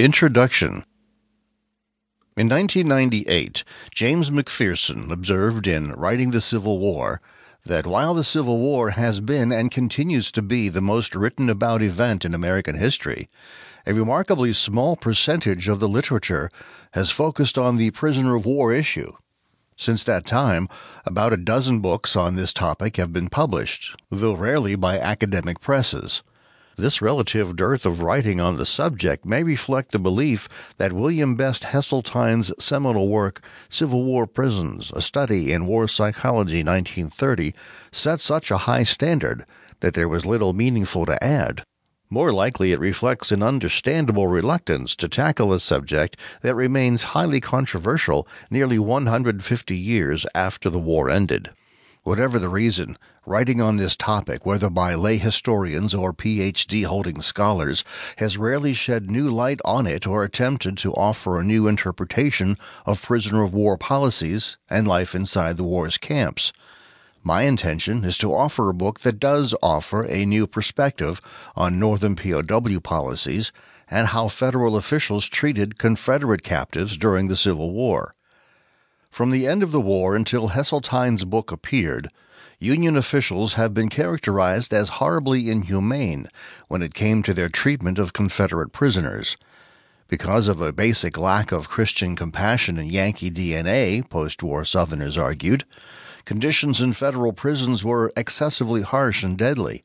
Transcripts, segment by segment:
Introduction In 1998, James McPherson observed in Writing the Civil War that while the Civil War has been and continues to be the most written about event in American history, a remarkably small percentage of the literature has focused on the prisoner of war issue. Since that time, about a dozen books on this topic have been published, though rarely by academic presses. This relative dearth of writing on the subject may reflect the belief that William Best Hesseltine's seminal work, Civil War Prisons A Study in War Psychology 1930, set such a high standard that there was little meaningful to add. More likely, it reflects an understandable reluctance to tackle a subject that remains highly controversial nearly 150 years after the war ended. Whatever the reason, writing on this topic, whether by lay historians or PhD holding scholars, has rarely shed new light on it or attempted to offer a new interpretation of prisoner of war policies and life inside the war's camps. My intention is to offer a book that does offer a new perspective on Northern POW policies and how federal officials treated Confederate captives during the Civil War. From the end of the war until Hesseltine's book appeared, Union officials have been characterized as horribly inhumane when it came to their treatment of Confederate prisoners. Because of a basic lack of Christian compassion in Yankee DNA, post war Southerners argued, conditions in federal prisons were excessively harsh and deadly.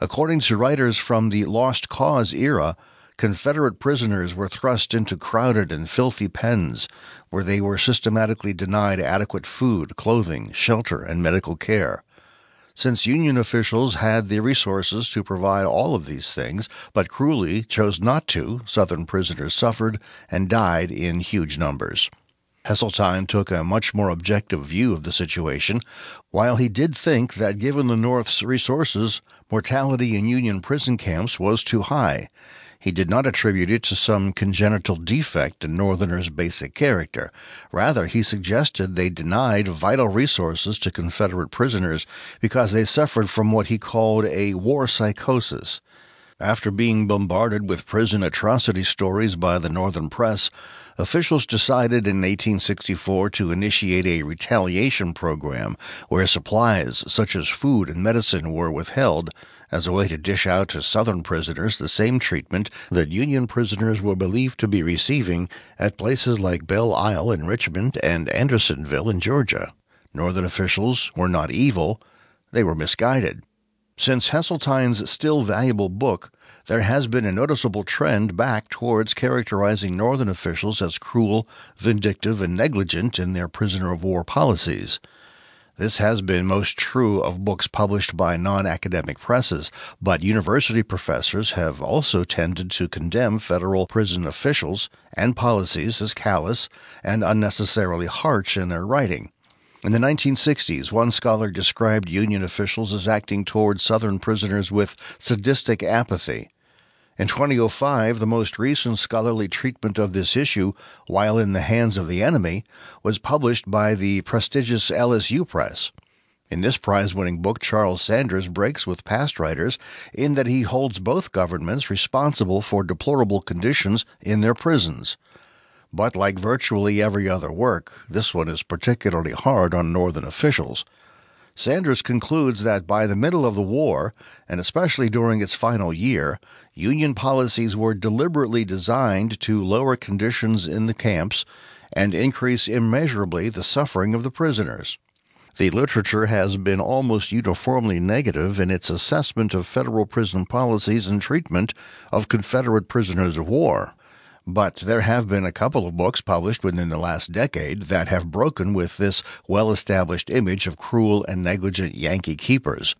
According to writers from the Lost Cause era, Confederate prisoners were thrust into crowded and filthy pens where they were systematically denied adequate food, clothing, shelter, and medical care. Since Union officials had the resources to provide all of these things, but cruelly chose not to, Southern prisoners suffered and died in huge numbers. Hesseltine took a much more objective view of the situation, while he did think that given the North's resources, mortality in Union prison camps was too high, he did not attribute it to some congenital defect in Northerners' basic character. Rather, he suggested they denied vital resources to Confederate prisoners because they suffered from what he called a war psychosis. After being bombarded with prison atrocity stories by the Northern press, officials decided in 1864 to initiate a retaliation program where supplies such as food and medicine were withheld as a way to dish out to Southern prisoners the same treatment that Union prisoners were believed to be receiving at places like Belle Isle in Richmond and Andersonville in Georgia. Northern officials were not evil, they were misguided. Since Hesseltine's still valuable book, there has been a noticeable trend back towards characterizing Northern officials as cruel, vindictive, and negligent in their prisoner of war policies. This has been most true of books published by non academic presses, but university professors have also tended to condemn federal prison officials and policies as callous and unnecessarily harsh in their writing. In the 1960s, one scholar described Union officials as acting toward Southern prisoners with sadistic apathy. In 2005, the most recent scholarly treatment of this issue, While in the Hands of the Enemy, was published by the prestigious LSU Press. In this prize winning book, Charles Sanders breaks with past writers in that he holds both governments responsible for deplorable conditions in their prisons. But like virtually every other work, this one is particularly hard on Northern officials. Sanders concludes that by the middle of the war, and especially during its final year, Union policies were deliberately designed to lower conditions in the camps and increase immeasurably the suffering of the prisoners. The literature has been almost uniformly negative in its assessment of federal prison policies and treatment of Confederate prisoners of war. But there have been a couple of books published within the last decade that have broken with this well established image of cruel and negligent Yankee keepers.